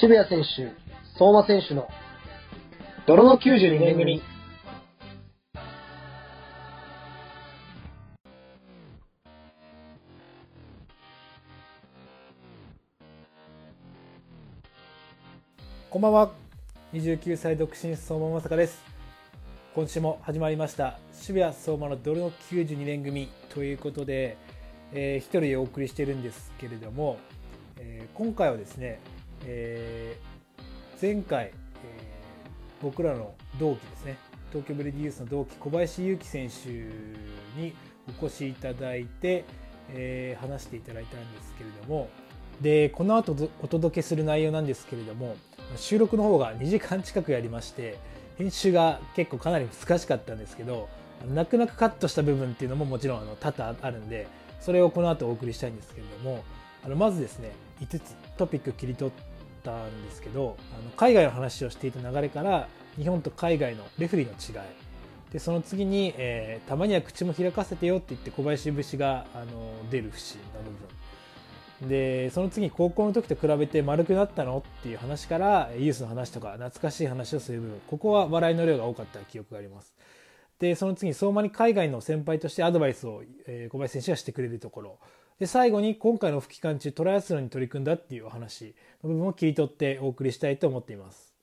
渋谷選手、相馬選手の泥の92年組。こんばんは。29歳独身相馬まさかです。今週も始まりました。渋谷相馬の泥の92年組。ということで、えー一人でお送りしてるんですけれども、えー今回はですね、えー前回、えー僕らの同期ですね、東京ブレディユースの同期小林祐希選手にお越しいただいて、えー話していただいたんですけれども、でこの後お届けする内容なんですけれども収録の方が2時間近くやりまして編集が結構かなり難しかったんですけど泣く泣くカットした部分っていうのももちろんあの多々あるんでそれをこの後お送りしたいんですけれどもあのまずですね5つトピック切り取ったんですけどあの海外の話をしていた流れから日本と海外のレフェリーの違い。でその次に、えーたまには口も開かせてよって言って小林節があの出る節の部分。でその次高校の時と比べて丸くなったの？っていう話からユースの話とか懐かしい話をする部分。ここは笑いの量が多かった記憶があります。でその次相馬に海外の先輩としてアドバイスを、えー小林選手がしてくれるところ。で最後に今回のオフ期間中トライアスロンに取り組んだっていうお話の部分を切り取ってお送りしたいと思っています。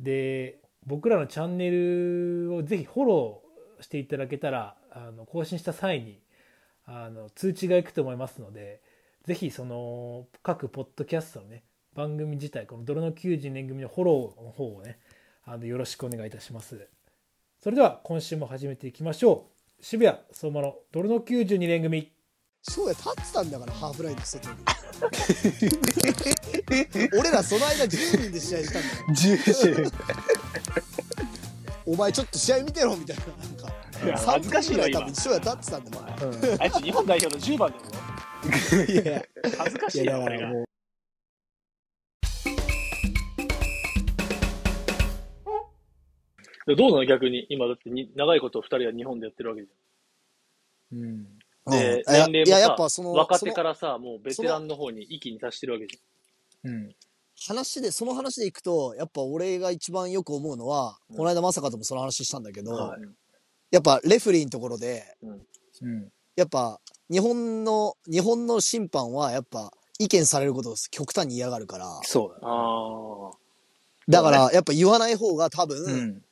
で僕らのチャンネルをぜひフォローしていただけたらあの更新した際にあの通知がいくと思いますのでぜひその各ポッドキャストのね番組自体この泥の90年組のフォローの方をねあのよろしくお願いいたします。それでは今週も始めていきましょう。渋谷相馬の泥の92年組。翔也立ってたんだからハーフラインの外に。俺らその間10人で試合したんだよ10お前ちょっと試合見てろみたいななんか。いや恥ずかしいな3分ぐら今多分翔也立ってたんだよあいつ日本代表の10番だぞいやいや。恥ずかしいいやな俺が。どうなの逆に。今だってに長いこと2人は日本でやってるわけじうん。ゃん。でうん。いやいやや年齢もさっぱその若手からさもうベテランの方に一気に達してるわけじうん。話でその話でいくとやっぱ俺が一番よく思うのは、うん。この間まさかともその話したんだけど、ゃん、はい。やっぱレフェリーのところでうん。やっぱ日本の日本の審判はやっぱ意見されることを極端に嫌がるから。そうだああだからやっぱ言わない方が多分、うん。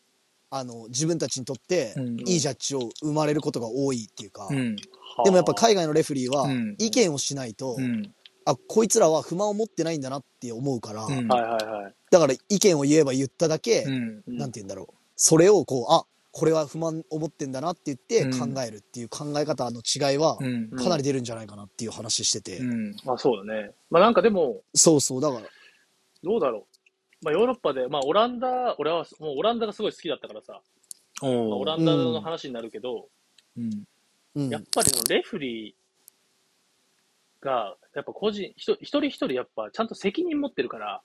あの自分たちにとってうん。いいジャッジを生まれることが多いっていうか、うん。でもやっぱ海外のレフェリーはうん。意見をしないと、うん。あこいつらは不満を持ってないんだなって思うから、うん。はいはいはい。だから意見を言えば言っただけ、うんうん。なんて言うんだろう。それをこうあこれは不満を持ってんだなって言ってうん。考えるっていう考え方の違いはうん。かなり出るんじゃないかなっていう話してて、うん。まあそうだね。まあなんかでもそうそうだから。どうだろう。まあヨーロッパでまあオランダ俺はもうオランダがすごい好きだったからさ、まあ、オおランダの話になるけど、うん。うん。やっぱりそのレフリーが、やっぱ個人、一人一人やっぱちゃんと責任持ってるから、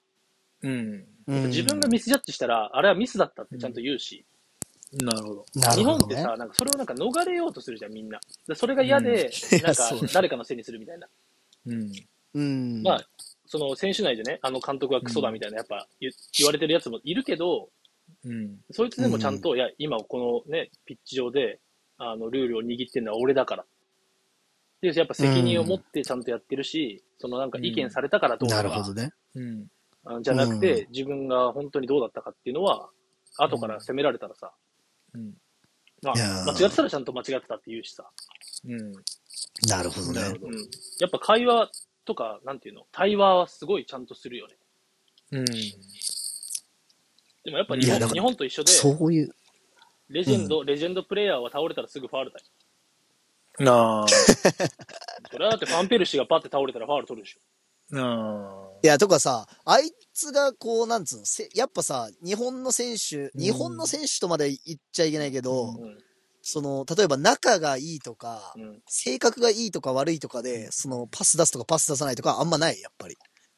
うん。うん自分がミスジャッジしたら、あれはミスだったってちゃんと言うし、なるほど日なるほど。ね。本ってさ、なんかそれをなんか逃れようとするじゃん、みんな。でそれが嫌で、うん。なんか 誰かのせいにするみたいな。うん。うん。まあ、その選手内でね、あの監督はクソだみたいな、やっぱ言言われてるやつもいるけど、うん。そいつでもちゃんと、いや、今このね、ピッチ上で、あの、ルールを握ってるのは俺だから。で、やっぱ責任を持ってちゃんとやってるし、そのなんか意見されたからどうとか、なるほどね。うんあじゃなくて、う自分が本当にどうだったかっていうのは、後から責められたらさ、うん。まあ間違ってたらちゃんと間違ってたって言うしさ、うん。なるほどね。なるほど。うん、やっぱ会話とか、なんていうの、対話はすごいちゃんとするよね。うん。でもやっぱ日本日本と一緒で、そういう。レジェンド、レジェンドプレイヤーは倒れたらすぐファールだよ。な あそれはだってファンペルシーがパッて倒れたらファール取るでしょ。なあいや、とかさ、あいつがこう、なんつうの、せやっぱさ、日本の選手、うん日本の選手とまで言っちゃいけないけど、うん。その、例えば仲がいいとか、うん。性格がいいとか悪いとかで、その、パス出すとかパス出さないとかあんまない、やっぱり。い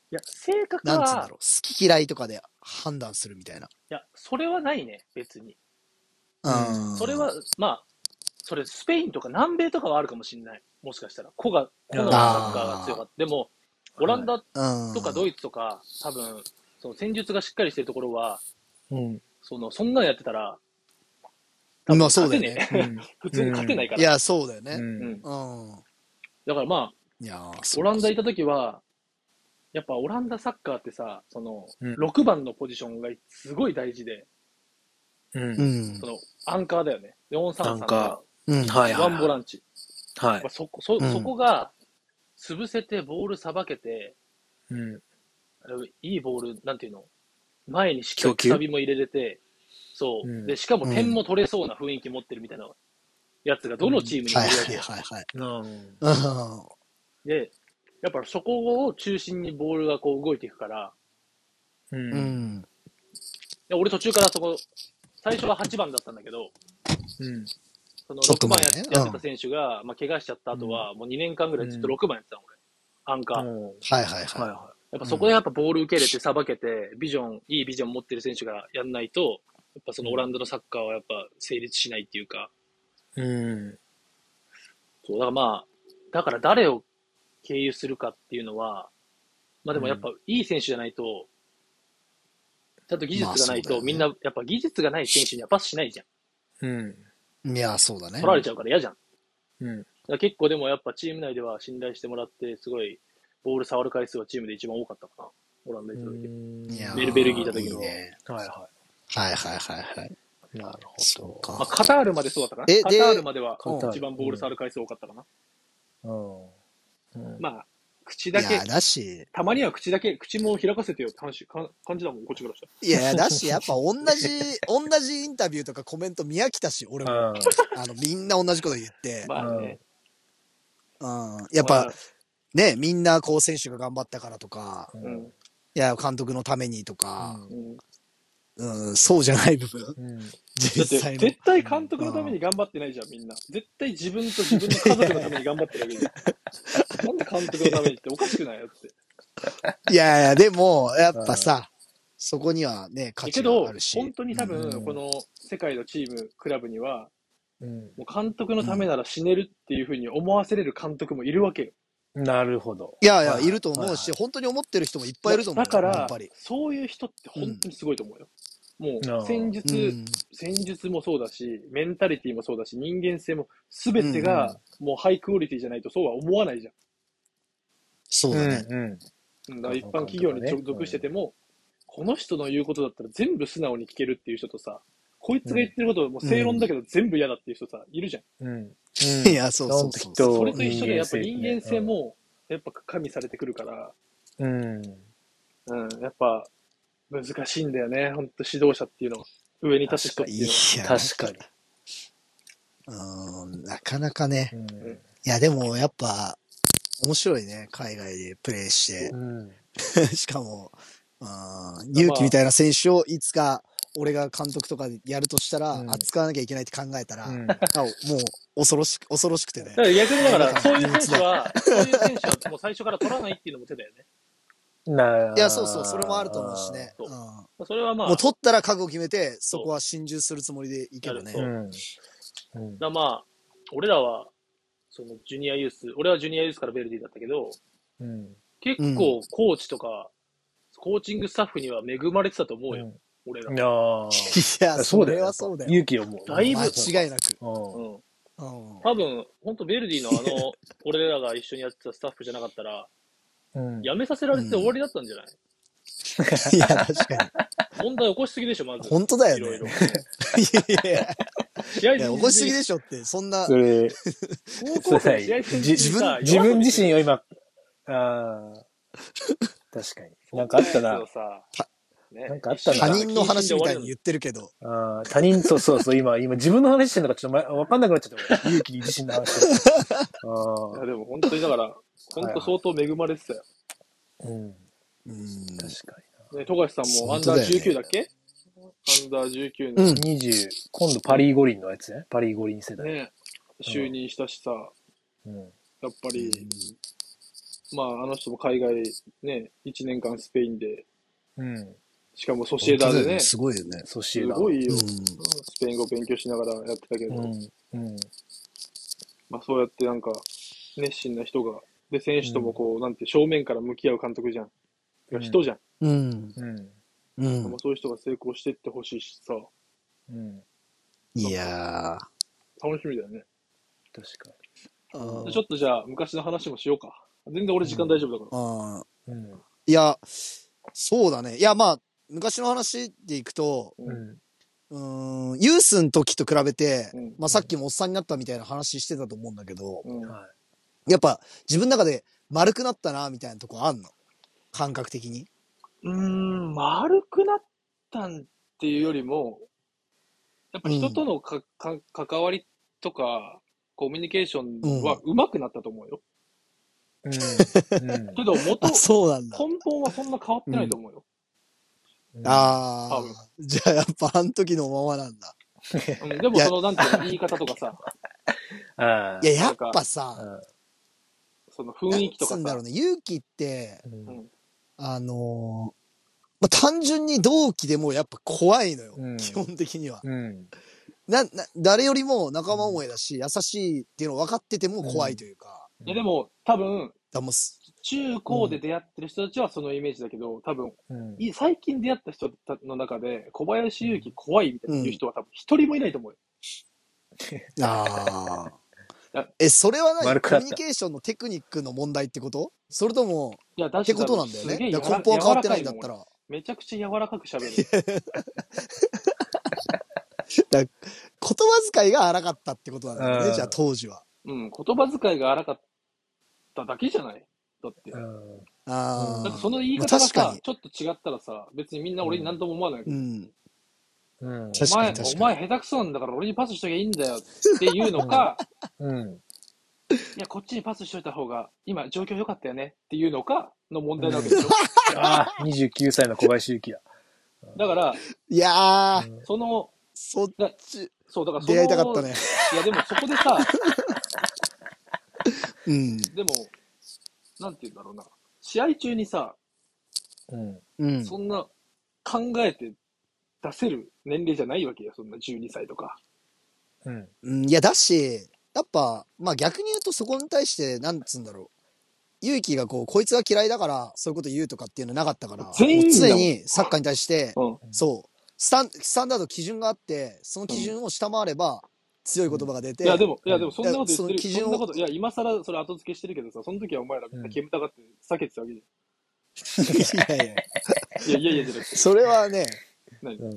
や、性格は、なんつうんだろう、好き嫌いとかで判断するみたいな。いや、それはないね、別に。うん。それは、まあ、それスペインとか南米とかはあるかもしれない。もしかしたら。個が、個のサッカーが強かった。でも、オランダうん。とかドイツとか、多分、その戦術がしっかりしてるところは、うん。その、そんなのやってたら、まあそうだよ勝てね。普通に勝てないから。いや、そうだよね。うん。だからまあ、いやオランダいた時は、やっぱオランダサッカーってさ、その、うん6番のポジションがすごい大事で、う。うんんそ。の、アンカーだよね。433アンカうん。はいワンボランチ。はいまあ。そこ、そ、うんそこが、潰せて、ボールさばけて、うん。いいボール、なんていうの？前にしっかりくさびも入れれて、そう、うんで、しかも点も取れそうな雰囲気持ってるみたいなやつがどのチームにもはいいるわけよ。はいはい。うん。うん。で、やっぱそこを中心にボールがこう動いていくから、う。うんん。で俺途中からそこ、最初は8番だったんだけど、うん。その6ちょっと前番や,、ねやってた選手が、まあ、怪我しちゃった後は、もう2年間ぐらいずっと6番やってたの、俺。アンカー。うんはいはいはいやっぱそこでやっぱボール受けれて、さばけて、ビジョン、いいビジョン持ってる選手がやんないと、やっぱそのオランダのサッカーはやっぱ成立しないっていうか、い。うん。そう、だからまあ、だから誰を経由するかっていうのは、まあでもやっぱいい選手じゃないと、ちゃんと技術がないと、みんなやっぱ技術がない選手にはパスしないじゃん。うん。い。いや、そうだね取。られちゃうから嫌じゃん。うん。だから結構でもやっぱチーム内では信頼してもらって、すごいボール触る回数はチームで一番多かったかな。オランダにいた時。いやベルベルギーいた時のいいねはいははいはいはいはい。い。なるほど。そうかまあ、カタールまでそうだったかな。えカタールまではカタール一番ボール触る回数多かったかな。うん。うんまあ、口だけいや、、だし、たまには口だけ、口も開かせてよって話、か感じだもん、こっちからしたら。いや、だし、やっぱ同じ、同じインタビューとかコメント見飽きたし、俺も。あの、みんな同じこと言って。まあね。うん。やっぱ、ね、みんなこう選手が頑張ったからとか、まあ、うん。いや、監督のためにとか、うん。うん、そうじゃない部分。うん。だって、実際の。絶対監督のために頑張ってないじゃん、みんな。絶対自分と自分の家族のために頑張ってるわけじゃん。なんで監督のためにっておかしくないよって。いやいや、でも、やっぱさ、そこにはね、価値けどがある、し。本当に多う分、んこの世界のチーム、クラブには、うん。もう監督のためなら死ねるっていうふうに思わせれる監督もいるわけよ。なるほど。いやいや、はいいると思うはいし、本当に思ってる人もいっぱいいると思うよ。だからやっぱり。、そういう人って本当にすごいと思うよ。もう、戦術、うん戦術もそうだし、メンタリティもそうだし、人間性も、すべてがもうハイクオリティじゃないとそうは思わないじゃん。そうだね。うん。うんだ一般企業に所属してても、この人の言うことだったら全部素直に聞けるっていう人とさ、こいつが言ってることもう正論だけど全部嫌だっていう人さ、いるじゃん。うん。いや、そうそうそうそう。それと一緒でやっぱ人間性も、やっぱ加味されてくるから、うん。うん、やっぱ難しいんだよね、本当指導者っていうのは。上に立つ人っていいうのは。や、確かに。うん、なかなかね。うん。いや、でもやっぱ、面白いね。海外でプレーして。うん。しかも、うん、勇気みたいな選手をいつか俺が監督とかでやるとしたら、うん扱わなきゃいけないって考えたら、うんあもう恐ろしく、恐ろしくてねだ。から逆にだから、う んそういう選手は、そういう選手はもう最初から取らないっていうのも手だよね。ないや、そうそう、それもあると思うしね。そううんそれはまあ、もう取ったら覚悟決めて、そこは心中するつもりでいけばねそう。うん。うんだまあ、俺らは、そのジュニアユース、俺はジュニアユースからベルディだったけど、うん。結構コーチとか、コーチングスタッフには恵まれてたと思うよ、俺ら。いやーいや、それそうだよ。はそうだよ。勇気をもう。だいぶ間違いなく。うんうん。うん多分、本当ベルディのあの、俺らが一緒にやってたスタッフじゃなかったら、うん。辞めさせられて終わりだったんじゃない、いや、確か 問題起こしすぎでしょ、まに。ず。本当だよいろいろね。。いやいや試合いや、起こしすぎでしょって、そんなそ、れ、高校生の試合中にじさ自分自身を今、ああ、確かに。なんかあったな。なんかあったな他人の話みたいに言ってるけど。あー他人、そうそうそう、今、今自分の話してんのかちょっとまわかんなくなっちゃった俺。勇気に自身の話あいやでも本当にだから、本当相当恵まれてたよ。あ、うん。うん。確かね、富樫さんもアンダー本当だよね19だっけ？アンダー19のうん。に。20、今度パリ五輪のやつね。パリ五輪世代。ね、就任したしさ、うん。やっぱり、まああの人も海外ね、1年間スペインでうん。しかもソシエダでね、すすごいよね。ソシエダ。ごいよ。うん。スペイン語勉強しながらやってたけど、うん。うん。まあそうやってなんか、熱心な人が、で、選手ともこう、なんて正面から向き合う監督じゃん人じゃん。うん。うん。うんまあ。そういう人が成功していってほしいしさ、うん。いや楽しみだよね。確かー。でちょっとじゃあ、昔の話もしようか。全然俺時間大丈夫だから。あーに。うん。いや、そうだね。いや、まあ、昔の話でいくと、うん。うーん、ユースの時と比べて、うんまあさっきもおっさんになったみたいな話してたと思うんだけど、うん。はやっぱ自分の中で丸くなったな、みたいなとこあんの？感覚的に。うーん、丸くなったんっていうよりも、やっぱ人とのか、か関わりとか、コミュニケーションは上手くなったと思うよ。い。うん。うんけど、元、あ、そうなんだ。根本はそんな変わってないと思うよ。あ多分あ。じゃあやっぱあの時のままなんだ。うん、でもその、なんていうの、言い方とかさ、ああ。いや、やっぱさ、その雰囲気とかさなんつうんだろう、ね、勇気って、うんうんあのーまあ、単純に同期でもやっぱ怖いのよ。うん基本的には。うん。な、な、誰よりも仲間思いだし、優しいっていうの分かってても怖いというか。いや、でも、多分、中高で出会ってる人たちはそのイメージだけど、多分、うん。い最近出会った人の中で、小林勇輝怖いみたいな人は多分一人もいないと思うよ。あやあ。え、それは何？コミュニケーションのテクニックの問題ってこと？それとも、いや、だってことなんだよね？根本は変わってないんだったら。めちゃくちゃ柔らかく喋る。言葉遣いが荒かったってことなんだよね、うんじゃあ当時は。うん、言葉遣いが荒かっただけじゃない？だって。うんああ。なんかその言い方がさちょっと違ったらさ、別にみんな俺に何とも思わないけど、うん。うん。確お前、かに確かにお前下手くそなんだから俺にパスしときゃいいんだよっていうのか、うん。いや、こっちにパスしといた方が、今状況良かったよねっていうのかの問題なわけでしょ。ああ、29歳の小林幸だ。だから、いやー、その、そっだち、そう、だから出会いたかったね。いや、でもそこでさ、うん。でも、なんて言うんだろうな。試合中にさ、うん。うん。そんな考えて出せる年齢じゃないわけよ。そんな12歳とか。うん。うんいや、だし、やっぱ、まあ逆に言うとそこに対して、なんつうんだろう。勇気がこう、こいつが嫌いだから、そういうこと言うとかっていうのなかったから、全員常にサッカーに対して、うん。そう、スタン、スタンダード基準があって、その基準を下回れば、強い言葉が出て、いや、でも、いや、でもそんなこと言ってる。その基準をそんなこと、いや、今更それ後付けしてるけどさ、その時はお前らみんな煙たがって避けてたわけじ いやいや、ゃん。いや、いやいや、じゃなくて。それはね、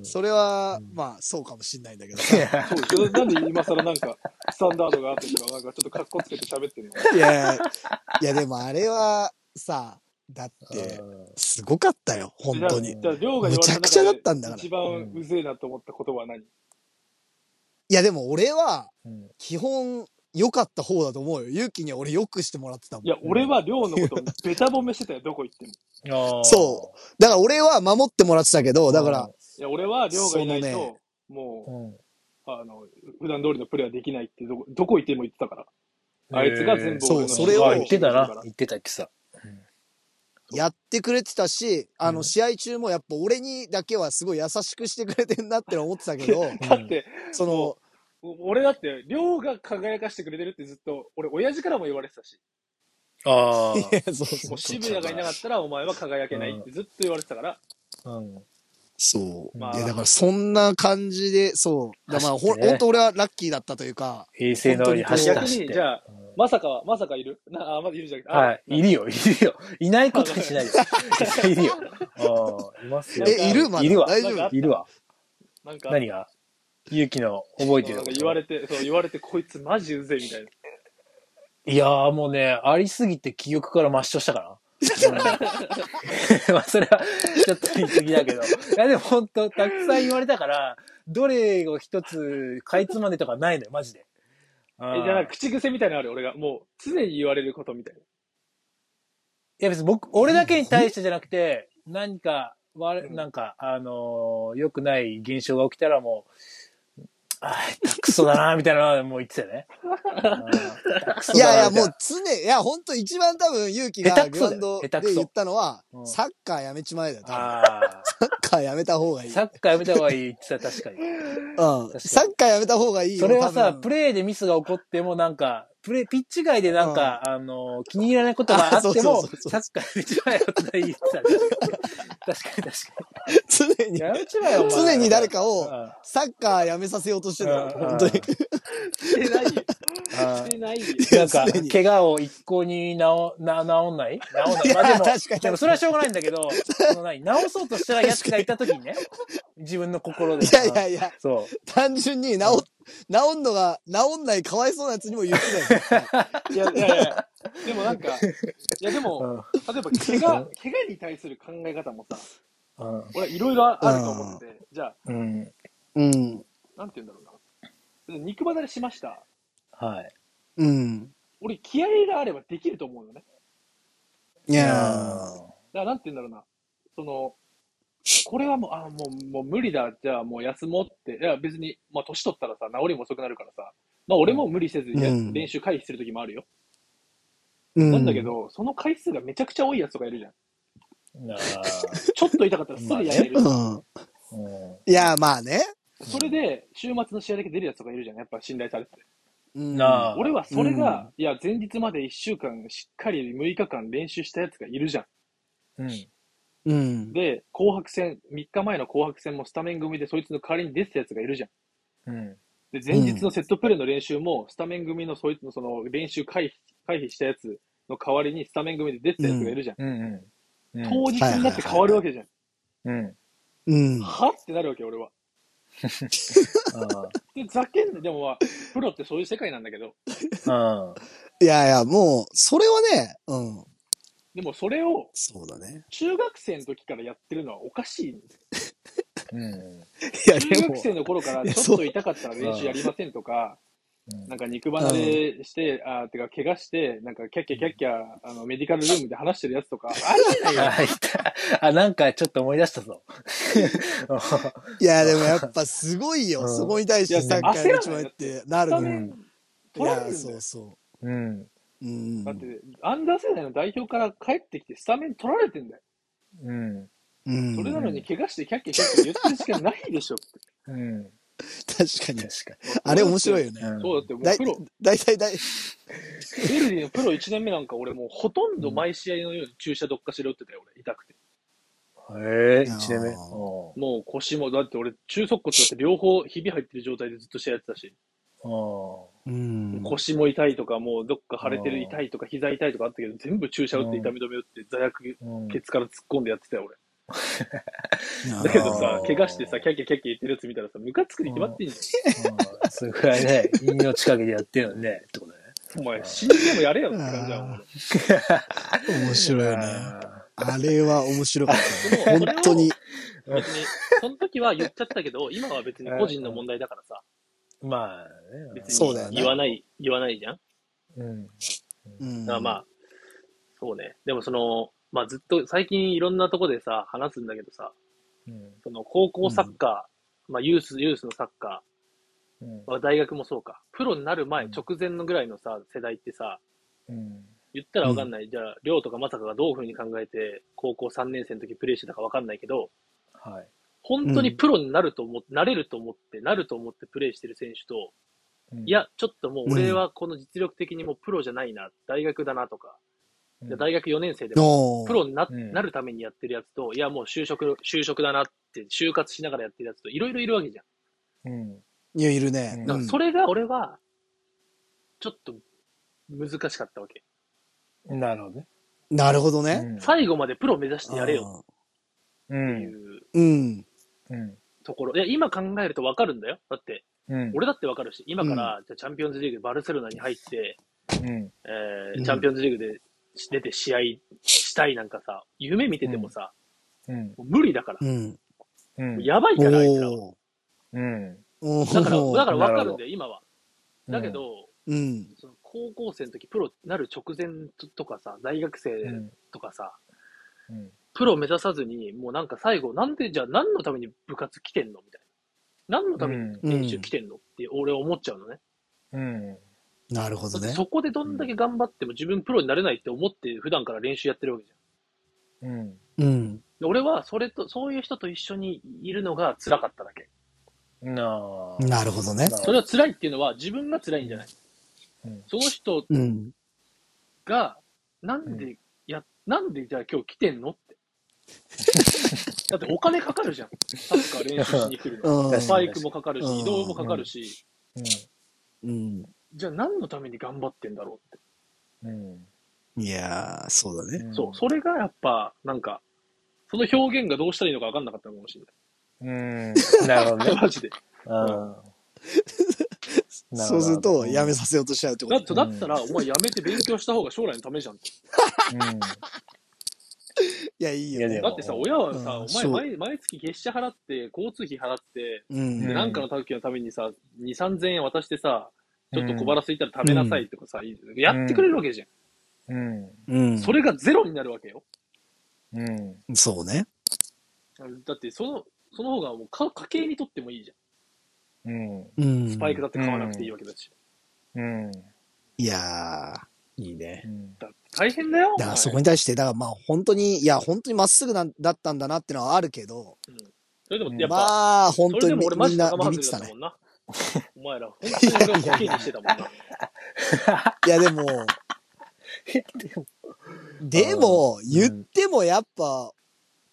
それは、まあ、そうかもしんないんだけど。さ。そうなんで今更なんか、スタンダードがあってとか、なんかちょっと格好つけて喋ってんのいやいや、いやでもあれは、さ、だって、すごかったよ、本当に。むちゃくちゃだったんだから。一番うぜえなと思った言葉は何？いやでも俺は、うん。基本、良かった方だと思うよ。勇気には俺良くしてもらってたもん。いや、俺はりょうのことベタ褒めしてたよ、どこ行っても。そだから俺は守ってもらってたけど、だから、いや、俺はりょうがいないと、ねもう、うん。あの、普段通りのプレーはできないってどこ、どこ行っても言ってたから。あいつが全部俺のそうそれをあ言ってたな。言ってた、言ってた。やってくれてたし、あの、うん試合中もやっぱ俺にだけはすごい優しくしてくれてんなって思ってたけど、だって、その、俺だって、りょうが輝かしてくれてるってずっと、俺、親父からも言われてたし、あ いやそうそう渋谷がいなかったらお前は輝けないってずっと言われてたから、あ。うん。そう。まあいや、だからそんな感じで、そう。だまあ、ほね本当俺はラッキーだったというか、平成のように走って逆に。じゃあ、うんまさかは、まさかいる？な あ、まだいるじゃん。あはい、いるよ、いるよ。いないことにしないよ。いるよ。ああ、いますよ。え、いる？まだいるわ大丈夫？いるわ。なんか、何が？勇気の覚えてるなんか言われて、そう言われて、こいつマジうぜえみたいな。いやーもうね、ありすぎて記憶から抹消したから。うん まあそれはちょっと言い過ぎだけど。いやでも本当たくさん言われたから、どれを一つかいつまんでとかないのよ、マジで。え、じゃあ、口癖みたいなのある俺が。もう、常に言われることみたいな。いや別に僕、俺だけに対してじゃなくて、何か、われなんか、あのー良くない現象が起きたらもう、あー、下手くそだな、みたいなのはもう言ってたよね。いやいや、もう常、いや、本当一番多分勇気がグラウンドで言ったのはう、んサッカーやめちまえだよ、多分。あサッカーやめた方がいい。サッカーやめた方がいいって言ったら確かに。うん。サッカーやめた方がいいよ。それはさ、プレーでミスが起こってもなんか、プレー、ピッチ外でなんか、あの、気に入らないことがあってもサッカーやめちまえよって言ってたら確かに確か常に に。、やめちまえよ、お前常に誰かをうんサッカーやめさせようとしてるの。うん本当に。してないよ。あしてないよ。なんか常に、怪我を一向に治、な、治んない？治んない？まあでも、確かにでもそれはしょうがないんだけど、その何？治そうとしたら奴がいた時にね、自分の心で。いやいやいや、そ単純に治、治んのが、治んないかわいそうなやつにも言ってたよ。いやいやいや、でもなんか、いやでう。も、例えば怪我、怪我に対する考え方もさ、うん。俺はいろいろあると思ってて、じゃあ、うん。うん。なんて言うんだろうな。肉離れしました？はい。うん。俺、気合があればできると思うのね。いやだからなんて言うんだろうな。その、これはもう、あ、もう、もう無理だ。じゃあもう休もうって。いや、別に、まあ年取ったらさ、治りも遅くなるからさ。まあ俺も無理せずや、うん練習回避する時もあるよ。ーなんだけ、ど、その回数がめちゃくちゃ多いやつとかいるじゃん。なあ ちょっと痛かったらすぐやめる。うん。うんいや、まあね。それで、週末の試合だけ出るやつとかいるじゃん。やっぱ信頼されてて。うんなあ俺はそれが、いや、前日まで1週間しっかり6日間練習したやつがいるじゃん。うん。うん。で、紅白戦、3日前の紅白戦もスタメン組でそいつの代わりに出てたやつがいるじゃん。うん。で、前日のセットプレーの練習も、スタメン組のそいつのその練習回避、回避したやつの代わりにスタメン組で出てたやつがいるじゃん。うん。うん。当日になって変わるわけじゃん。うん。うん。は？ってなるわけ、俺は。あで、ざけんな、でもまあ、プロってそういう世界なんだけど、あ。いやいや、もう、それはね、うん。でもそれをそうだね。中学生の時からやってるのはおかしいんですよ。うん。いや、中学、生の頃からちょっと痛かったら練習やりませんとか、なんか肉離れして、あーてか怪我して、なんかキャッキャキャッキャ、あの、メディカルルームで話してるやつとか、あるじゃなんかちょっと思い出したぞ。いや、でもやっぱすごいよ。うんそこに対してサッカーやめちまえってなるのよ。スタメンいや、そう。そうん。う。うん。だって、アンダー世代の代表から帰ってきてスタメン取られてんだよ。うん。うん。それなのに怪我してキャッキャキャッキャ言ってる時間ないでしょって。うん。確かに。確かあれ面白いよね。に。そうだってもうプロ、だいたいだい、ベルディのプロ1年目なんか俺もうほとんど毎試合のように注射どっかしら打ってたよ、俺。痛くて。へえ、一年目。もう腰も、だって俺中足骨だって両方ひび入ってる状態でずっと試合やってたし、おうん。腰も痛いとか、もうどっか腫れてる痛いとか、膝痛いとかあったけど、全部注射打って痛み止め打って、座薬うんケツから突っ込んでやってたよ、俺。だ だけどさ怪我してさ、キャッキャキャッキャ言ってるやつ見たらさ、ムカつくに決まってんじうんそれくらいね、命かけてやってるのにね、ってことね。お前、死んでもやれよって感じだもん。俺 面白いよね。ああれは面白かったよ。で もそれを本当に。別に、その時は言っちゃったけど、今は別に個人の問題だからさ、ーまあね。別にそうだよね言わない、言わないじゃん。うん。うんだからまあ、そうね。でもその、まあずっと最近いろんなとこでさ、話すんだけどさ、うん。その高校サッカー、まあユース、ユースのサッカうんー、まあ大学もそうか、プロになる前、うん直前のぐらいのさ、世代ってさ、うん。言ったらわかんない。じゃあ、りょうとかまさかがどういうふうに考えて、高校3年生の時プレイしてたかわかんないけど、はい。本当にプロになると思って、なれると思って、なると思ってプレイしてる選手と、うんい、や、ちょっともう俺はこの実力的にもうプロじゃないな、大学だなとか、大学4年生でものプロにな,、うんなるためにやってるやつと、いや、もう就職、就職だなって、就活しながらやってるやつと、いろいろいるわけじゃん。うん。いや、いるね。からそれが俺は、ちょっと難しかったわけ。なるほどね。うんなるほどね。最後までプロ目指してやれよう。っていん。ううん。うん。ところ。いや、今考えるとわかるんだよ。だって、うん。俺だってわかるし、今から、じゃあチャンピオンズリーグでバルセロナに入って、うん。えーうんチャンピオンズリーグで出て試合したいなんかさ、夢見ててもさ、うん。もう無理だから。うん。うん。やばいから、あいつらは。おうん。おだから、だからわかなるんだよ、今は。だけど、うん。その高校生の時、プロになる直前とかさ、大学生うん。とかさ、うん。プロ目指さずに、もうなんか最後、なんでじゃあ何のために部活来てんのみたいな。何のために練習来てんのって俺は思っちゃうのね。うん。なるほどね。そこでどんだけ頑張っても自分プロになれないって思って普段から練習やってるわけじゃん。うん。うん。で俺はそれと、そういう人と一緒にいるのが辛かっただけ。なあ。なるほどね。それは辛いっていうのは自分が辛いんじゃない。うんその人うん。が、なんで、や、なんでじゃあ今日来てんのって。だってお金かかるじゃん。サッカー練習しに来るの。うん。バイクもかかるし、うん移動もかかるし、うん。じゃあ何のために頑張ってんだろうって。うん。いやー、そうだね。そう、それがやっぱ、なんか、その表現がどうしたらいいのか分かんなかったのかもしれうん。なるほどない。ね。マジで。うん。そうすると、やめさせようとしちゃうってこだっとてだったら、お前やめて勉強した方が将来のためじゃん。いや、いいよね。いやでもだってさ、親はさ、うんお前そう毎毎月月謝払って、交通費払って、うん。で、うんなんかの時のためにさ、2、3000円渡してさ、ちょっと小腹空いたら食べなさいとかさ、やってくれるわけじゃん。うん。うん。それがゼロになるわけよ。うん。そうね。だって、その、その方がもうか家計にとってもいいじうん。うゃん。ん。スパイクだって買わなくていいわけだし。うん。いやー、いいね。大変だよ。だからそこに対して、だからまあ本当に、いや、本当にまっすぐなんだったんだなってのはあるけど、それでもやっぱ、まあ本当にみも俺マジみんなビビってたね。お前ら、本当に俺がコケにしてたもんな。いやでも、でも、言ってもやっぱ、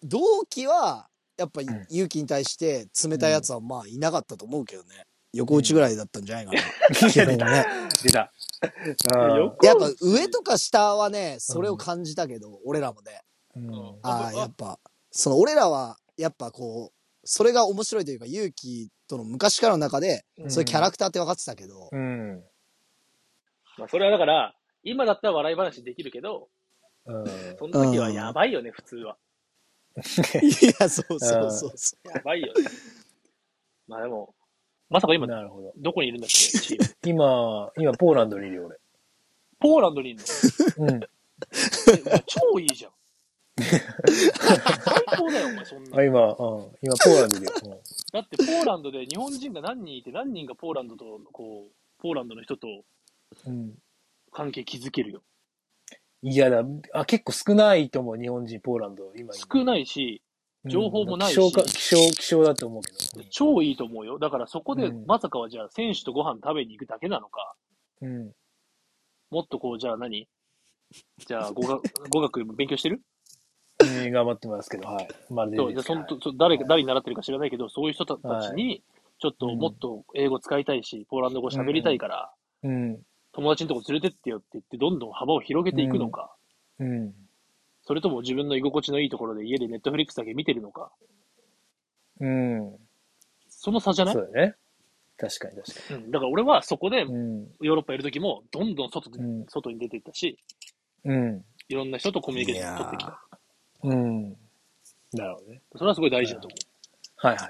同期は、やっぱん勇気に対して冷たいやつはまあいなかったと思うけどね。横打ちぐらいだったんじゃないかな。基本はね。出た。よやっぱ上とか下はね、それを感じたけど、俺らもね。うん。ああ、やっぱ、その俺らは、やっぱこう、それが面白いというか、勇気との昔からの中で、うんそういうキャラクターって分かってたけど、うん。まあ、それはだから、今だったら笑い話できるけど、うん。その時はやばいよね、普通は。いや、そうそうそうそやばいよね。まあでも、まさか今、なるほど。どこにいるんだっけ、チーム。今、今、ポーランドにいるよ、ポーランドにいるの？俺。うん。超いいじゃん。最高だよ、お前、そんなあ、。今、うん。今、ポーランドにいるよ。だって、ポーランドで日本人が何人いて、何人がポーランドと、こう、ポーランドの人とうん。関係築けるよ。いやだ、あ、結構少ないと思う、日本人、ポーランド、今。少ないし、情報もないし希少か、希少、希少だと思うけど。超いいと思うよ。だからそこで、うんまさかはじゃあ、選手とご飯食べに行くだけなのか、うん。もっとこう、じゃあ何？じゃあ語学、語学勉強してる？うん頑張ってますけど、はい。まるでいそう、ですそんとそ誰が、誰に習ってるか知らないけど、そういう人たちに、ちょっとうんもっと英語使いたいし、ポーランド語喋りたいから、うん。友達のとこ連れてってよって言って、どんどん幅を広げていくのか、うん。それとも自分の居心地のいいところで家でネットフリックスだけ見てるのか、うん。その差じゃない？そうだね。確かに確かうん。だから俺はそこでに。うん。ヨーロッパいる時も、どんどん外で、うん外に出ていったし、うん。いろんな人とコミュニケーション取ってきた。うん。なるほどね。それはすごい大事だと思はいはい。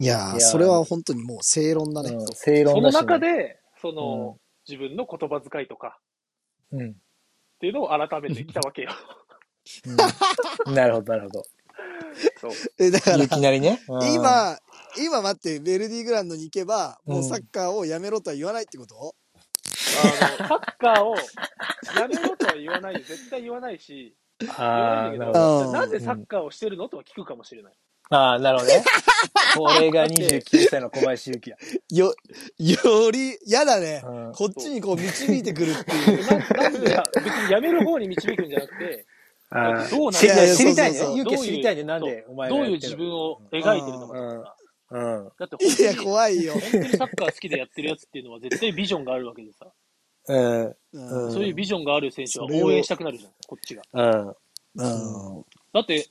う。いやそれは本当にもう正論だね。うん正う。その論だし、ね。中で、その、自分の言葉遣いとかうん。っていうのを改めてきたわけよ。うん。なるほど、なるほど。そう。え、だからい、きなりね。うん、今、今待って、ベルディグランドに行けば、もううんサッカーをやめろとは言わないってこと、あの、サッカーをやめろとは言わないよ。絶対言わないし、ああ、なるほど。うんなぜサッカーをしてるの？とは聞くかもしれない。ああ、なるほどね。これが29歳の小林幸也。よ、より、やだね。うんこっちにこう導いてくるっていう。ななんでや、別にやめる方に導くんじゃなくて、あどうなん知りいやいや知りたいね知りたいね。なんでお前どういう自分を描いてるのかとか。うん。だって本いや、怖いよ。本当にサッカー好きでやってるやつっていうのは絶対ビジョンがあるわけでさ。うん。ううんん。そういうビジョンがある選手は応援したくなるじゃん、こっちが。うん。うん。だって、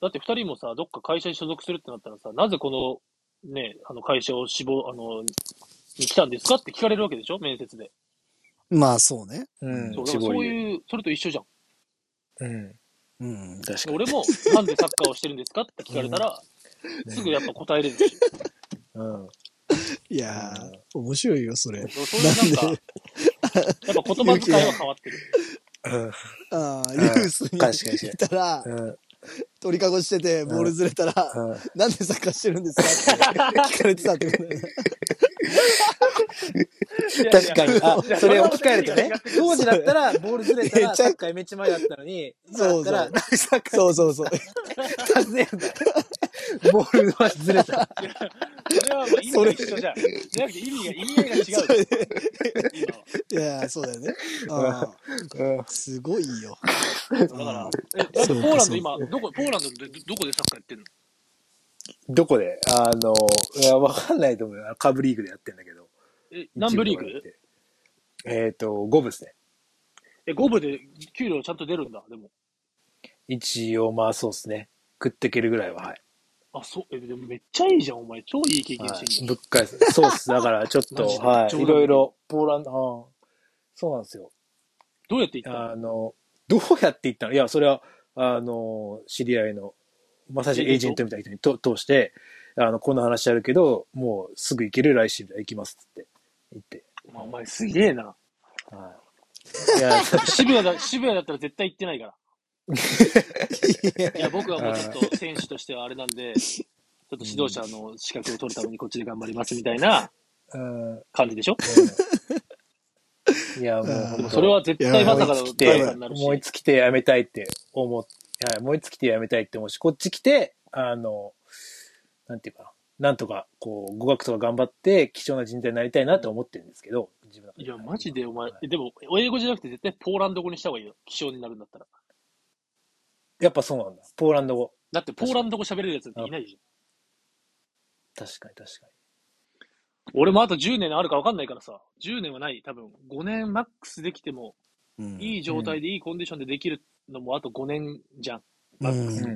だって二人もさ、どっか会社に所属するってなったらさ、なぜこの、ね、あの会社を志望、あの、に来たんですかって聞かれるわけでしょ？面接で。まあ、そうね。うん。そう、そうう。いう、それと一緒じゃん。うん。うん。確かに。俺も、なんでサッカーをしてるんですかって聞かれたら、すぐやっぱ答えれるし。うん。いやー、面白いよ、それ。そういうなんか、やっぱ言葉遣いは変わってる。うん。ああ、んユースにいたら、うん。鳥かごしてて、ボールずれたら、うんなんでサッカーしてるんですか？って聞かれてたってことだよね。確かに。あそれ置き換えるとね 当時だったら、ボールずれたら、サッカーめっちゃ前だったのに、そうそうだったら、サッカーそうそうそう。尋ねるんだ。ボールはずれた。それはもう意味が一緒じゃん。じゃなくて意味が、意味が違う。いや、そうだよね。ああすごいよ。だから、ポーランド今、どこ、ポーランドでどこでサッカーやってんの？どこで？あの、いや、わかんないと思うよ。カブリーグでやってんだけど。え、南部リーグ？えっ、と、5部ですね。え、5部で給料ちゃんと出るんだ、でも。一応、まあそうですね。食っていけるぐらいは、はい。あ、そう、え、でもめっちゃいいじゃん、お前。超いい経験はい、してんぶっ返す。そうっす。だから、ちょっと、はい。いろいろ、ポーランド、ああそうなんですよ。どうやって行ったの？あの、どうやって行ったの？いや、それは、あの、知り合いの、まさしエージェントみたいな人にと通して、あの、この話あるけど、もうすぐ行ける来週行きますって言って。お前すげえな。はい。いや、渋谷だ、渋谷だったら絶対行ってないから。いや、僕はもうちょっと選手としてはあれなんで、ちょっと指導者の資格を取るためにこっちで頑張りますみたいなうん感じでしょ？いや、もうそれは絶対まさかの来大て差になるし。もういつ来て辞めたいって思っ、はい、もういつ来て辞めたいって思うし、こっち来て、あの、なんていうかな。なんとか、こう、語学とか頑張って、貴重な人材になりたいなって思ってるんですけど、自分いや、マジでお前は、えでも、英語じゃなくて絶対ポーランド語にした方がいいよ。気象になるんだったら。やっぱそうなんだ。ポーランド語。だってポーランド語喋れるやつなんていないじゃん。確かに確か俺もあと10年あるか分かんないからさ。10年はない。多分、5年マックスできても、うんいい状態でいいコンディションでできるのもあと5年じゃん。マックス。に。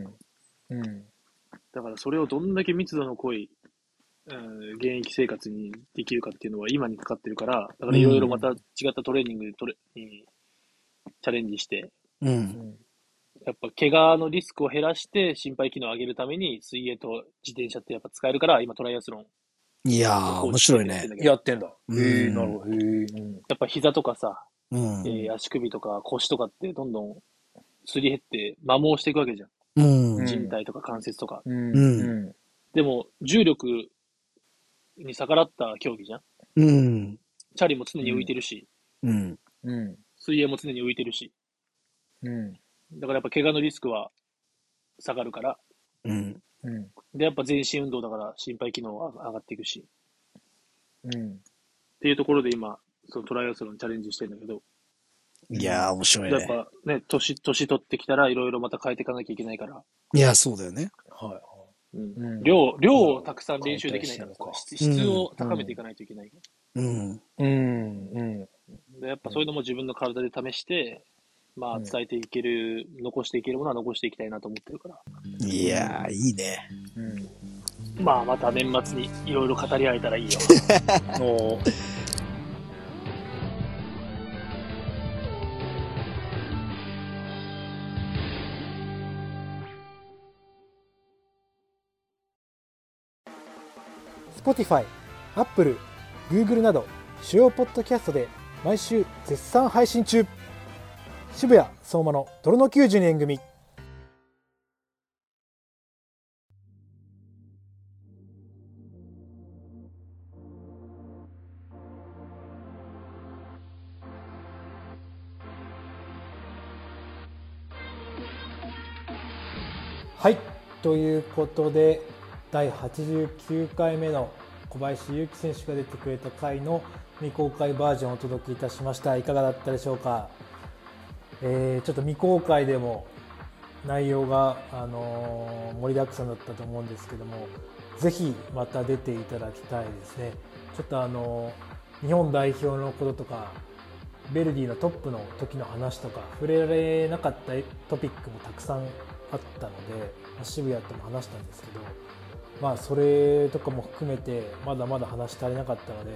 うん。うん。だからそれをどんだけ密度の濃い、うん、現役生活にできるかっていうのは今にかかってるから、だからいろいろまた違ったトレーニングでトレにチャレンジして、う。うんん。やっぱ怪我のリスクを減らして心肺機能を上げるために水泳と自転車ってやっぱ使えるから、今トライアスロンいやー、面白いね。やってんだ。へうんえ、なるほど。へえ。うん。やっぱ膝とかさ、うん。えー足首とか腰とかってどんどんすり減って摩耗していくわけじゃん。うん。うん人体とか関節とか。うん。うんでも、重力に逆らった競技じゃん。うん。チャリも常に浮いてるし、うん。うん。水泳も常に浮いてるし。うん。だからやっぱ怪我のリスクは下がるから。うん。うん。で、やっぱ全身運動だから心肺機能は上がっていくし。うん。っていうところで今、そのトライアスロンにチャレンジしてるんだけど、いやー、面白いやっね。ぱね、年、年取ってきたらいろいろまた変えていかなきゃいけないから、いや、そうだよね。はい。うんうん量、量をたくさん練習できないから変えたり質質を高めていかないといけない。うん。うん。うん。で、やっぱそういうのも自分の体で試して、まあうん伝えていける、残していけるものは残していきたいなと思ってるから。いやー、いいね。うん。まあまた年末にいろいろ語り合えたらいいよ。おー Spotify、Apple、Google など主要ポッドキャストで毎週絶賛配信中渋谷相馬の泥の92年組。はい。ということで第89回目の小林祐希選手が出てくれた回の未公開バージョンをお届けいたしました。いかがだったでしょうか、えーちょっと未公開でも内容が、あのー盛りだくさんだったと思うんですけどもぜひまた出ていただきたいですねちょっとあのー日本代表のこととかベルディのトップの時の話とか触れられなかったトピックもたくさんあったので、ま渋谷とも話したんですけど、まあ、それとかも含めてまだまだ話し足りなかったので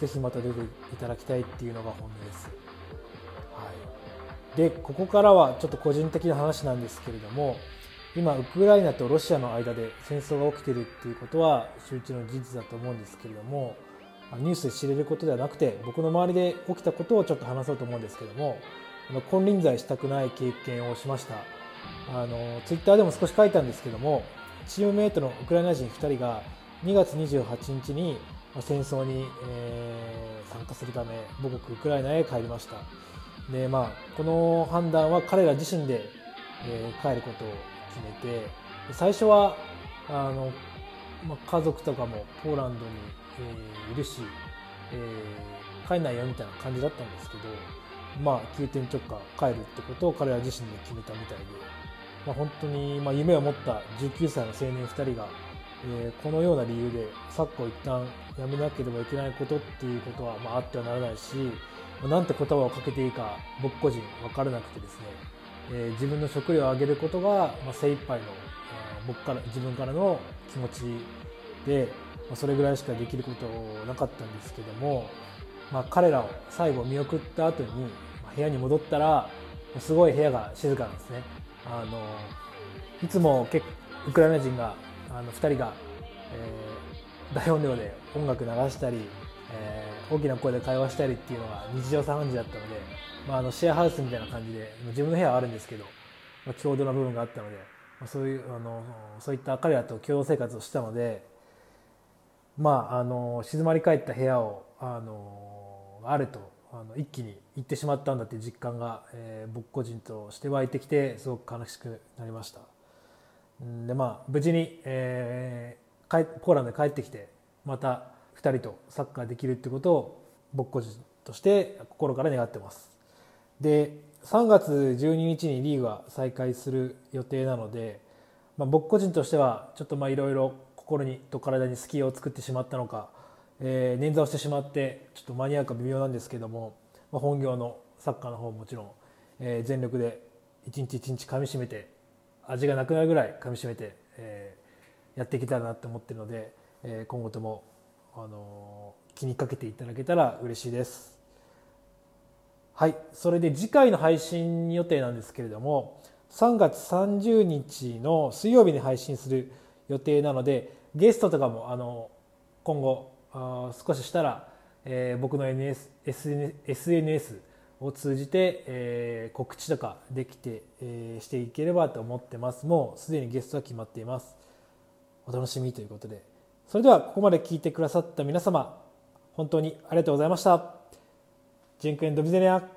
ぜひまた出ていただきたいっていうのが本音です。でここからはちょっと個人的な話なんですけれども今ウクライナとロシアの間で戦争が起きてるっていうことは周知の事実だと思うんですけれどもニュースで知れることではなくて僕の周りで起きたことをちょっと話そうと思うんですけども金輪際したくない経験をしました。あのツイッターでも少し書いたんですけどもチームメイトのウクライナ人2人が2月28日に戦争に、えー参加するため母国ウクライナへ帰りました。でまあこの判断は彼ら自身で、えー、帰ることを決めて最初はあの、まあ、家族とかもポーランドに、えー、いるし、えー、帰んないよみたいな感じだったんですけどまあ急転直下帰るってことを彼ら自身で決めたみたいで、まあ、本当に、まあ、夢を持った19歳の青年2人がえー、このような理由でサッカーを一旦やめなければいけないことっていうことは、まあ、あってはならないし、なんて言葉をかけていいか僕個人分からなくてですね、えー、自分の食料を上げることが、まあ、精一杯の、えー、僕から自分からの気持ちで、まあ、それぐらいしかできることなかったんですけども、まあ、彼らを最後見送った後に、まあ、部屋に戻ったらすごい部屋が静かなんですね。あのいつも結ウクライナ人があの2人が、えー、大音量で音楽流したり、えー、大きな声で会話したりっていうのが日常茶飯事だったので、まあ、あのシェアハウスみたいな感じで自分の部屋はあるんですけど、まあ、共同な部分があったので、まあ、そういうあのそういった彼らと共同生活をしたので、まあ、あの静まり返った部屋をあのあるとあの一気に行ってしまったんだっていう実感が、えー、僕個人として湧いてきてすごく悲しくなりました。でまあ無事に、えー、ポーランドに帰ってきてまた2人とサッカーできるってことを僕個人として心から願ってます。で3月12日にリーグが再開する予定なので、まあ、僕個人としてはちょっといろいろ心にと体に隙を作ってしまったのか、えー、捻挫をしてしまってちょっと間に合うか微妙なんですけども、まあ、本業のサッカーの方ももちろん、えー、全力で一日一日かみしめて味がなくなるぐらいかみしめて、えー、やっていけたらなって思ってるので、えー、今後とも、あの、気にかけていただけたら嬉しいです。はい、それで次回の配信予定なんですけれども3月30日の水曜日に配信する予定なのでゲストとかもあの今後あ少ししたら、えー、僕の NS SNS, SNS を通じて、えー、告知とかできて、えー、していければと思ってます。もうすでにゲストは決まっています。お楽しみということで。それではここまで聞いてくださった皆様本当にありがとうございました。ジェンクエンドビゼネア。